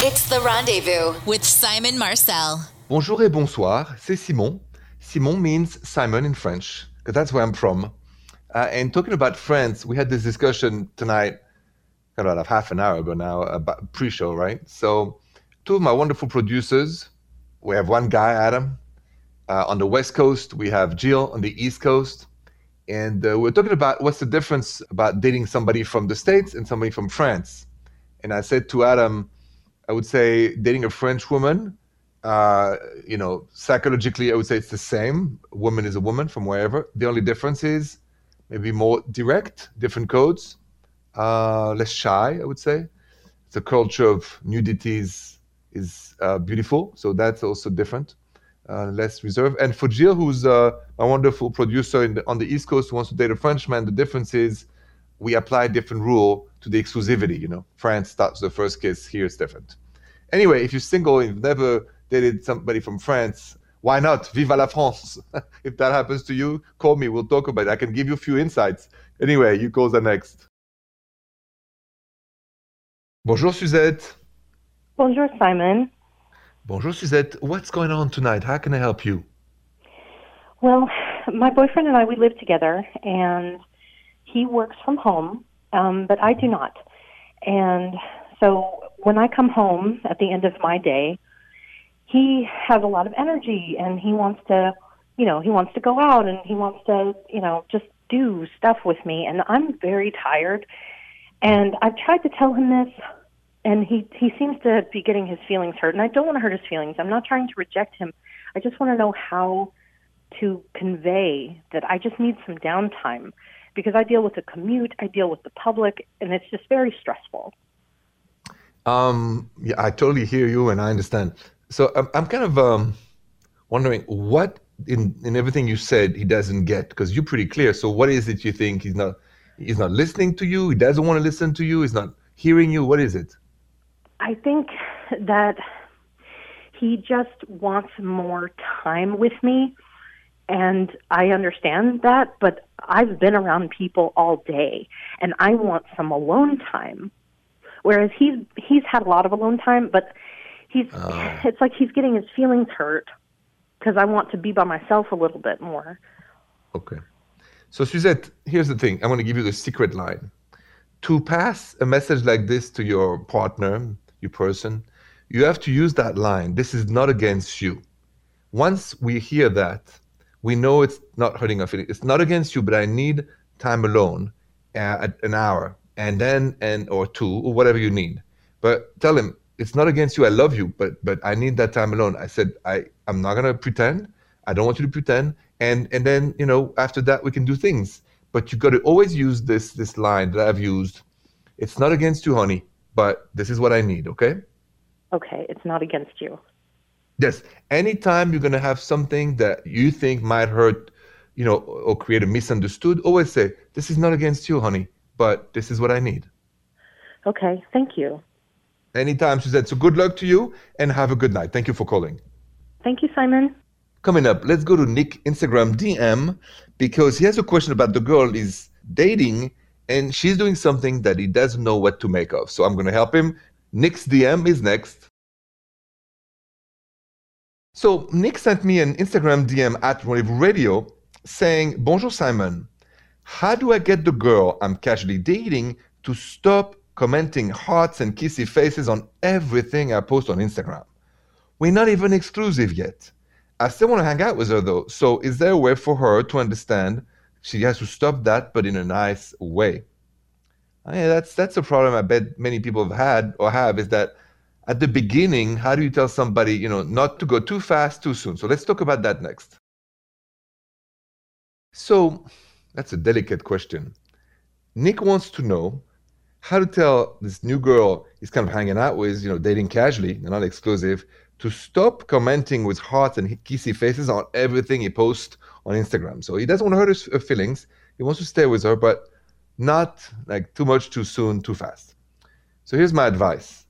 It's the rendezvous with Simon Marcel. Bonjour et bonsoir, c'est Simon. Simon means Simon in French, because that's where I'm from. Uh, and talking about France, we had this discussion tonight, about half an hour ago now, about pre-show, right? So, two of my wonderful producers. We have one guy, Adam, uh, on the West Coast. We have Jill on the East Coast. And uh, we're talking about what's the difference about dating somebody from the States and somebody from France. And I said to Adam, I would say dating a French woman, uh, you know, psychologically, I would say it's the same. A woman is a woman from wherever. The only difference is maybe more direct, different codes, uh, less shy, I would say. The culture of nudity is, is uh, beautiful, so that's also different uh, less reserved. And for Jill, who's uh, a wonderful producer the, on the East Coast who wants to date a Frenchman, the difference is we apply a different rule to the exclusivity. You know, France starts the first kiss. Here it's different. Anyway, if you're single and you've never dated somebody from France, why not? Viva la France! if that happens to you, call me. We'll talk about it. I can give you a few insights. Anyway, you calls the next. Bonjour Suzette. Bonjour Simon. Bonjour, Suzette. What's going on tonight? How can I help you? Well, my boyfriend and I, we live together, and he works from home, um, but I do not. And so when I come home at the end of my day, he has a lot of energy and he wants to, you know, he wants to go out and he wants to, you know, just do stuff with me. And I'm very tired. And I've tried to tell him this and he he seems to be getting his feelings hurt and i don't want to hurt his feelings i'm not trying to reject him i just want to know how to convey that i just need some downtime because i deal with the commute i deal with the public and it's just very stressful. Um yeah i totally hear you and i understand. So i'm, I'm kind of um wondering what in in everything you said he doesn't get because you're pretty clear. So what is it you think he's not he's not listening to you? He doesn't want to listen to you? He's not hearing you? What is it? I think that he just wants more time with me. And I understand that, but I've been around people all day and I want some alone time. Whereas he's he's had a lot of alone time, but he's oh. it's like he's getting his feelings hurt because I want to be by myself a little bit more. Okay. So Suzette, here's the thing. I'm going to give you the secret line. To pass a message like this to your partner, your person, you have to use that line. This is not against you. Once we hear that, we know it's not hurting our feelings. It's not against you, but I need time alone, uh, an hour, and then and or two or whatever you need. But tell him it's not against you. I love you, but but I need that time alone. I said I I'm not gonna pretend. I don't want you to pretend. And and then you know after that we can do things. But you got to always use this this line that I've used. It's not against you, honey but this is what I need, okay? Okay, it's not against you. Yes. Anytime you're going to have something that you think might hurt, you know, or create a misunderstood, always say, This is not against you, honey, but this is what I need. Okay, thank you. Anytime she said, So good luck to you and have a good night. Thank you for calling. Thank you, Simon. Coming up, let's go to Nick Instagram DM because he has a question about the girl he's dating and she's doing something that he doesn't know what to make of. So I'm going to help him. Nick's DM is next. So Nick sent me an Instagram DM at Radio saying, Bonjour Simon, how do I get the girl I'm casually dating to stop commenting hearts and kissy faces on everything I post on Instagram? We're not even exclusive yet. I still want to hang out with her though. So is there a way for her to understand she has to stop that, but in a nice way. Oh, I mean, that's that's a problem I bet many people have had or have is that at the beginning, how do you tell somebody, you know, not to go too fast, too soon? So let's talk about that next. So that's a delicate question. Nick wants to know how to tell this new girl he's kind of hanging out with, you know, dating casually, not exclusive, to stop commenting with hearts and kissy faces on everything he posts on Instagram. So he doesn't want to hurt his feelings. He wants to stay with her, but not like too much, too soon, too fast. So here's my advice.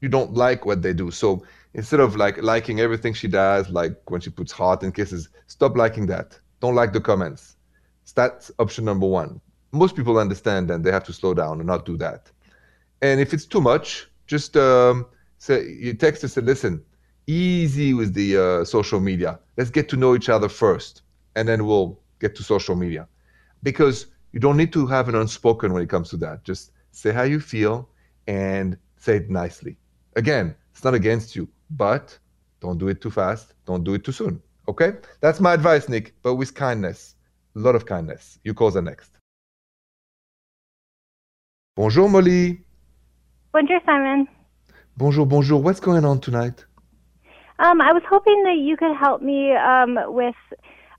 You don't like what they do. So instead of like liking everything she does, like when she puts heart and kisses, stop liking that. Don't like the comments. That's option number one. Most people understand and they have to slow down and not do that. And if it's too much, just um, So you text and say, listen, easy with the uh, social media. Let's get to know each other first, and then we'll get to social media. Because you don't need to have an unspoken when it comes to that. Just say how you feel and say it nicely. Again, it's not against you, but don't do it too fast. Don't do it too soon. Okay? That's my advice, Nick, but with kindness. A lot of kindness. You call the next. Bonjour, Molly. Bonjour, Simon. Bonjour, bonjour. What's going on tonight? Um, I was hoping that you could help me um, with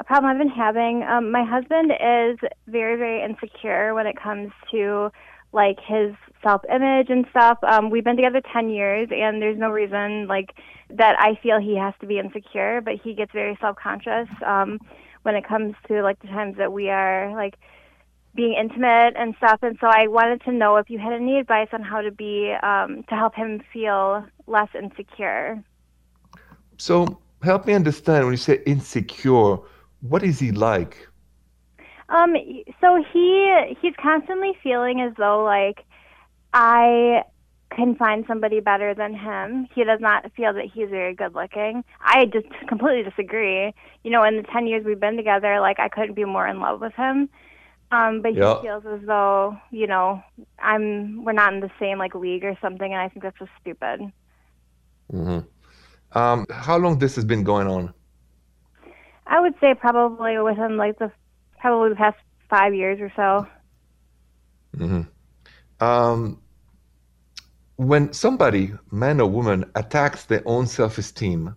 a problem I've been having. Um, my husband is very, very insecure when it comes to like his self image and stuff. Um, we've been together 10 years, and there's no reason like that I feel he has to be insecure, but he gets very self conscious um, when it comes to like the times that we are like being intimate and stuff. And so I wanted to know if you had any advice on how to be um, to help him feel less insecure. So help me understand when you say insecure, what is he like? Um, so he he's constantly feeling as though like I can find somebody better than him. He does not feel that he's very good looking. I just completely disagree. You know, in the 10 years we've been together, like I couldn't be more in love with him. Um, but Yeah. he feels as though, you know, I'm we're not in the same like league or something and I think that's just stupid. hmm Um, how long this has been going on? I would say probably within like the probably the past 5 years or so. hmm Um, when somebody, man or woman, attacks their own self-esteem,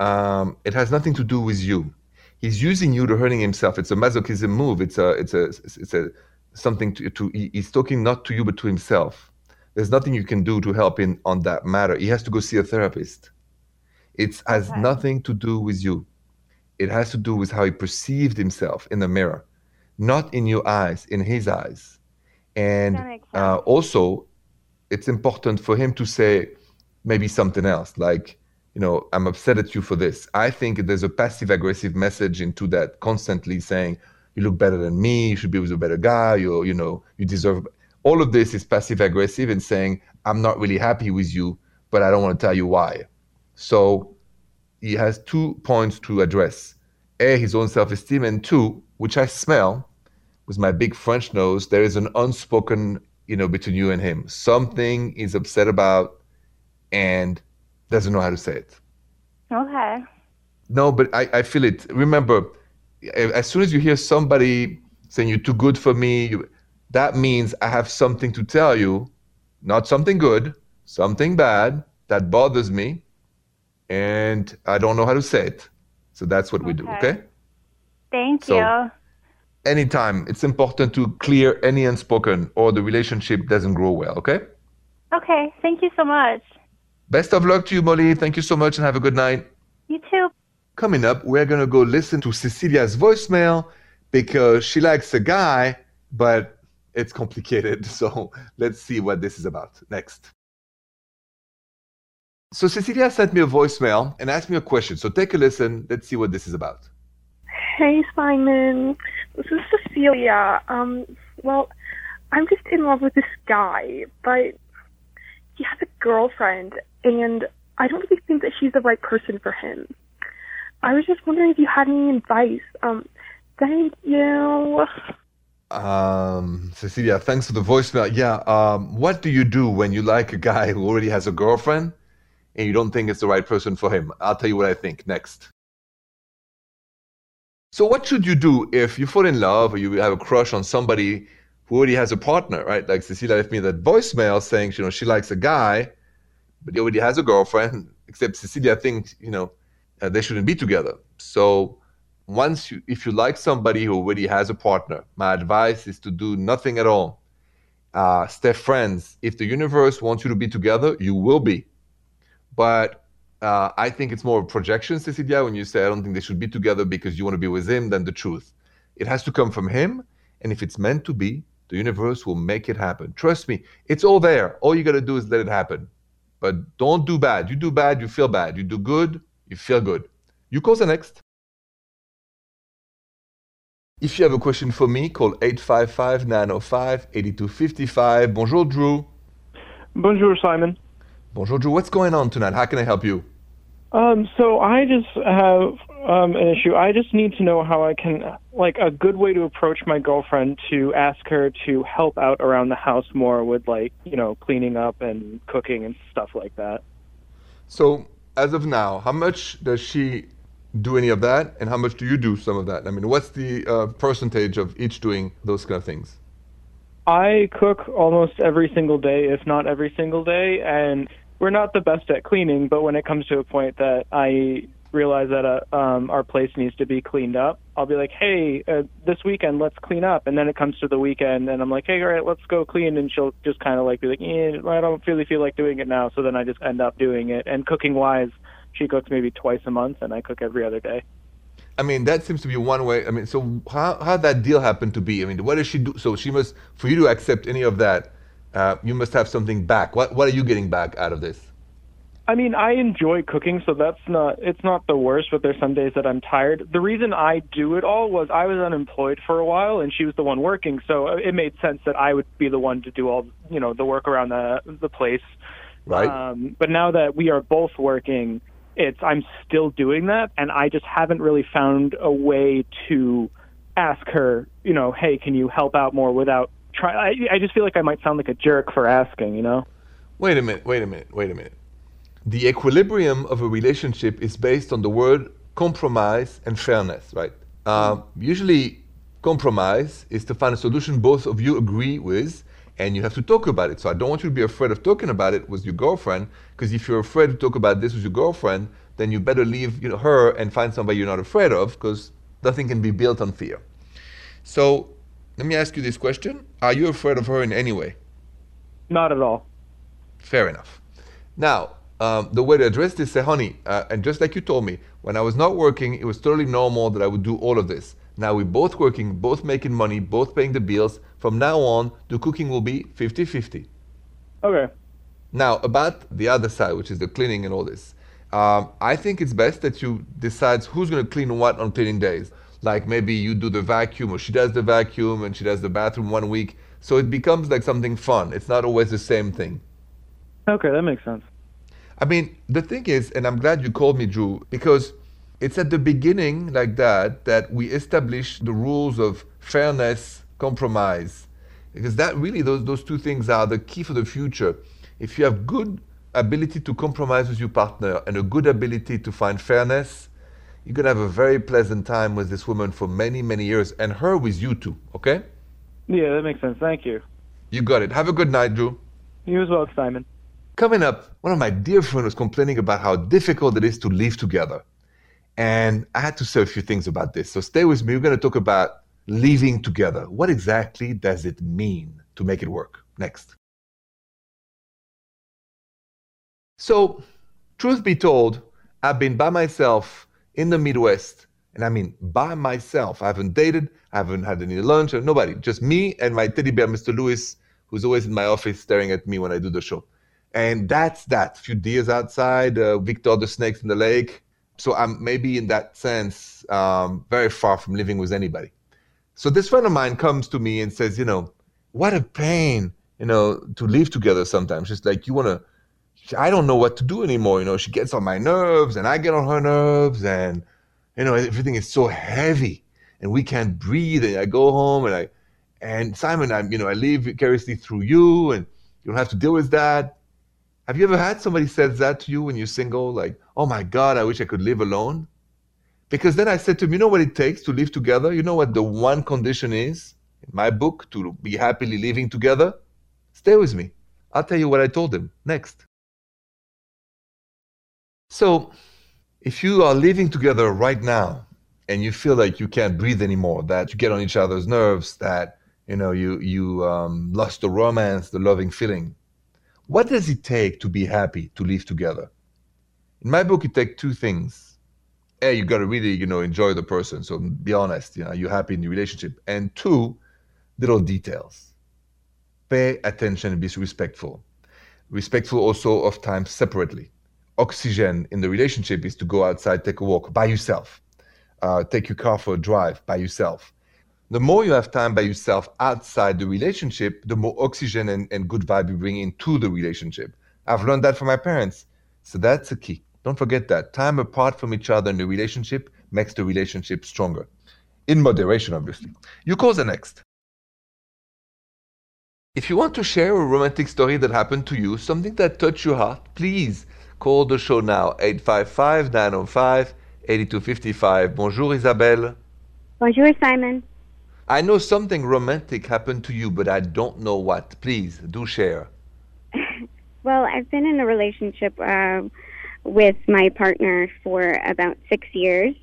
um, it has nothing to do with you. He's using you to hurting himself. It's a masochism move. It's a, it's a, it's a something to, to. He's talking not to you but to himself. There's nothing you can do to help him on that matter. He has to go see a therapist. It has Okay. nothing to do with you. It has to do with how he perceived himself in the mirror, not in your eyes, in his eyes. And uh, also, it's important for him to say maybe something else, like, you know, I'm upset at you for this. I think there's a passive aggressive message into that, constantly saying, you look better than me, you should be with a better guy, you, you know, you deserve. All of this is passive aggressive and saying, I'm not really happy with you, but I don't want to tell you why. So he has two points to address A, his own self esteem, and two, which I smell with my big French nose, there is an unspoken, you know, between you and him. Something he's upset about and doesn't know how to say it. Okay. No, but I, I feel it. Remember, as soon as you hear somebody saying you're too good for me, you, that means I have something to tell you, not something good, something bad that bothers me, and I don't know how to say it. So that's what we do, Okay. okay? Thank So- you. Anytime, it's important to clear any unspoken or the relationship doesn't grow well, okay? Okay. Thank you so much. Best of luck to you, Molly. Thank you so much and have a good night. You too. Coming up, we're going to go listen to Cecilia's voicemail because she likes a guy, but it's complicated. So let's see what this is about next. So Cecilia sent me a voicemail and asked me a question. So take a listen. Let's see what this is about. Hey Simon, this is Cecilia. Um, well, I'm just in love with this guy, but he has a girlfriend, and I don't really think that she's the right person for him. I was just wondering if you had any advice. Um, thank you. Um, Cecilia, thanks for the voicemail. Yeah. Um, what do you do when you like a guy who already has a girlfriend and you don't think it's the right person for him? I'll tell you what I think next. So, what should you do if you fall in love or you have a crush on somebody who already has a partner, right? Like Cecilia left me that voicemail saying, you know, she likes a guy, but he already has a girlfriend. Except Cecilia thinks, you know, uh, they shouldn't be together. So, once you, if you like somebody who already has a partner, my advice is to do nothing at all. Uh, stay friends. If the universe wants you to be together, you will be. But uh, I think it's more of projection, Cecilia, when you say I don't think they should be together because you want to be with him than the truth. It has to come from him, and if it's meant to be, the universe will make it happen. Trust me, it's all there. All you got to do is let it happen. But don't do bad. You do bad, you feel bad. You do good, you feel good. You call the next. If you have a question for me, call 855 905 8255. Bonjour, Drew. Bonjour, Simon. Bonjour, Drew. What's going on tonight? How can I help you? Um, so I just have um, an issue. I just need to know how I can, like, a good way to approach my girlfriend to ask her to help out around the house more with, like, you know, cleaning up and cooking and stuff like that. So, as of now, how much does she do any of that, and how much do you do some of that? I mean, what's the uh, percentage of each doing those kind of things? I cook almost every single day, if not every single day, and we're not the best at cleaning. But when it comes to a point that I realize that uh, um, our place needs to be cleaned up, I'll be like, "Hey, uh, this weekend let's clean up." And then it comes to the weekend, and I'm like, "Hey, all right, let's go clean." And she'll just kind of like be like, eh, "I don't really feel like doing it now." So then I just end up doing it. And cooking wise, she cooks maybe twice a month, and I cook every other day. I mean, that seems to be one way. I mean, so how how that deal happen to be? I mean, what does she do? So she must, for you to accept any of that, uh, you must have something back. What what are you getting back out of this? I mean, I enjoy cooking, so that's not it's not the worst. But there's some days that I'm tired. The reason I do it all was I was unemployed for a while, and she was the one working, so it made sense that I would be the one to do all you know the work around the the place. Right. Um, but now that we are both working, it's I'm still doing that, and I just haven't really found a way to ask her, you know, hey, can you help out more without try. I, I just feel like I might sound like a jerk for asking, you know. Wait a minute. Wait a minute. Wait a minute. The equilibrium of a relationship is based on the word compromise and fairness, right? Uh, usually, compromise is to find a solution both of you agree with and you have to talk about it. So I don't want you to be afraid of talking about it with your girlfriend, because if you're afraid to talk about this with your girlfriend, then you better leave you know, her and find somebody you're not afraid of, because nothing can be built on fear. So let me ask you this question: Are you afraid of her in any way? Not at all. Fair enough. Now, um, the way to address this, say, honey, uh, and just like you told me, when I was not working, it was totally normal that I would do all of this. Now we're both working, both making money, both paying the bills. From now on, the cooking will be 50 50. Okay. Now, about the other side, which is the cleaning and all this, um, I think it's best that you decide who's going to clean what on cleaning days. Like maybe you do the vacuum, or she does the vacuum, and she does the bathroom one week. So it becomes like something fun. It's not always the same thing. Okay, that makes sense. I mean, the thing is, and I'm glad you called me, Drew, because it's at the beginning like that that we establish the rules of fairness, compromise, because that really those those two things are the key for the future. If you have good ability to compromise with your partner and a good ability to find fairness, you're gonna have a very pleasant time with this woman for many many years, and her with you too. Okay? Yeah, that makes sense. Thank you. You got it. Have a good night, Drew. You as well, Simon. Coming up, one of my dear friends was complaining about how difficult it is to live together. And I had to say a few things about this. So stay with me. We're going to talk about living together. What exactly does it mean to make it work? Next. So, truth be told, I've been by myself in the Midwest. And I mean, by myself. I haven't dated, I haven't had any lunch, nobody. Just me and my teddy bear, Mr. Lewis, who's always in my office staring at me when I do the show. And that's that. A few deers outside, uh, Victor the snakes in the lake. So I'm maybe in that sense um, very far from living with anybody. So this friend of mine comes to me and says, you know, what a pain, you know, to live together sometimes. Just like you want to, I don't know what to do anymore. You know, she gets on my nerves and I get on her nerves and, you know, everything is so heavy and we can't breathe. And I go home and I, and Simon, I'm, you know, I live vicariously through you and you don't have to deal with that. Have you ever had somebody says that to you when you're single? Like, oh my God, I wish I could live alone? Because then I said to him, you know what it takes to live together? You know what the one condition is in my book to be happily living together? Stay with me. I'll tell you what I told him next. So, if you are living together right now and you feel like you can't breathe anymore, that you get on each other's nerves, that you know you you um, lost the romance, the loving feeling, what does it take to be happy to live together? In my book, it takes two things. A, you got to really, you know, enjoy the person. So be honest, you know, are you're happy in the relationship. And two, little details. Pay attention and be respectful. Respectful also of time separately. Oxygen in the relationship is to go outside, take a walk by yourself. Uh, take your car for a drive by yourself the more you have time by yourself outside the relationship, the more oxygen and, and good vibe you bring into the relationship. I've learned that from my parents. So that's a key. Don't forget that. Time apart from each other in the relationship makes the relationship stronger. In moderation, obviously. You call the next. If you want to share a romantic story that happened to you, something that touched your heart, please call the show now 855 905 8255. Bonjour, Isabelle. Bonjour, Simon. I know something romantic happened to you, but I don't know what. Please do share. well, I've been in a relationship uh, with my partner for about six years,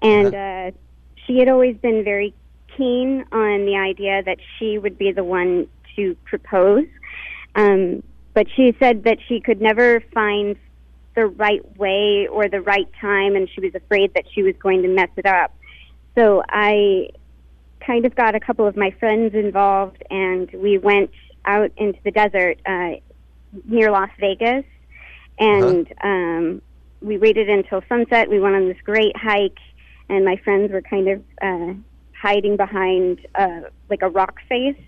and uh, she had always been very keen on the idea that she would be the one to propose. Um, but she said that she could never find the right way or the right time, and she was afraid that she was going to mess it up. So I kind of got a couple of my friends involved, and we went out into the desert uh, near Las Vegas, and uh-huh. um, we waited until sunset. We went on this great hike, and my friends were kind of uh, hiding behind uh, like a rock face,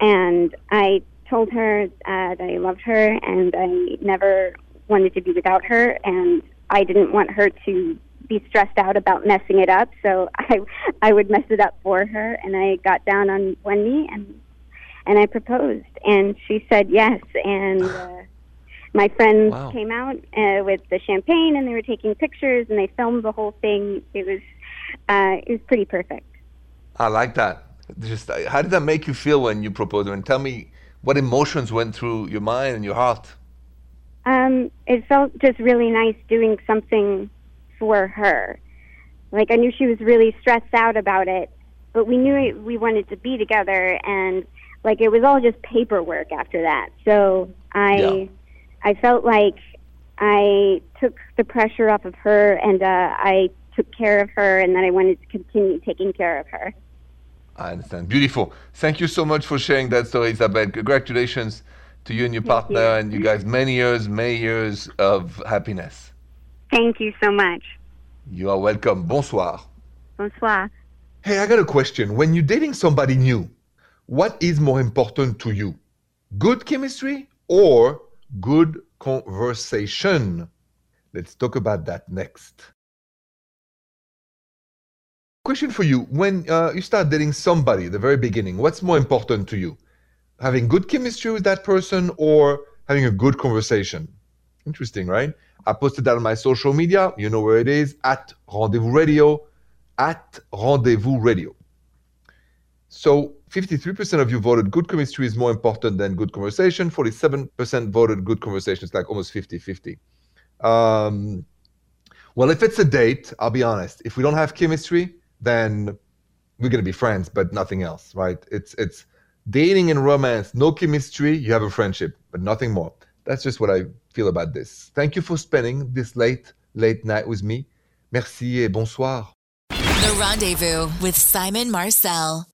and I told her uh, that I loved her and I never wanted to be without her, and I didn't want her to be stressed out about messing it up. So I I would mess it up for her, and I got down on one knee and and I proposed, and she said yes, and. Uh, my friends wow. came out uh, with the champagne and they were taking pictures and they filmed the whole thing. It was uh, it was pretty perfect. I like that. Just uh, how did that make you feel when you proposed? And tell me what emotions went through your mind and your heart. Um, it felt just really nice doing something for her. Like I knew she was really stressed out about it, but we knew we wanted to be together, and like it was all just paperwork after that. So I, yeah. I felt like I took the pressure off of her, and uh, I took care of her, and that I wanted to continue taking care of her. I understand. Beautiful. Thank you so much for sharing that story, Isabel. Congratulations to you and your Thank partner you. and you guys many years, many years of happiness. Thank you so much. You are welcome. Bonsoir. Bonsoir. Hey, I got a question. When you're dating somebody new, what is more important to you? Good chemistry or good conversation? Let's talk about that next. Question for you. When uh, you start dating somebody at the very beginning, what's more important to you? Having good chemistry with that person or having a good conversation. Interesting, right? I posted that on my social media. You know where it is at Rendezvous Radio, at Rendezvous Radio. So 53% of you voted good chemistry is more important than good conversation. 47% voted good conversation. It's like almost 50 50. Um, well, if it's a date, I'll be honest. If we don't have chemistry, then we're going to be friends, but nothing else, right? It's, it's, dating and romance, no chemistry, you have a friendship, but nothing more. That's just what I feel about this. Thank you for spending this late, late night with me. Merci et bonsoir. The Rendezvous with Simon Marcel.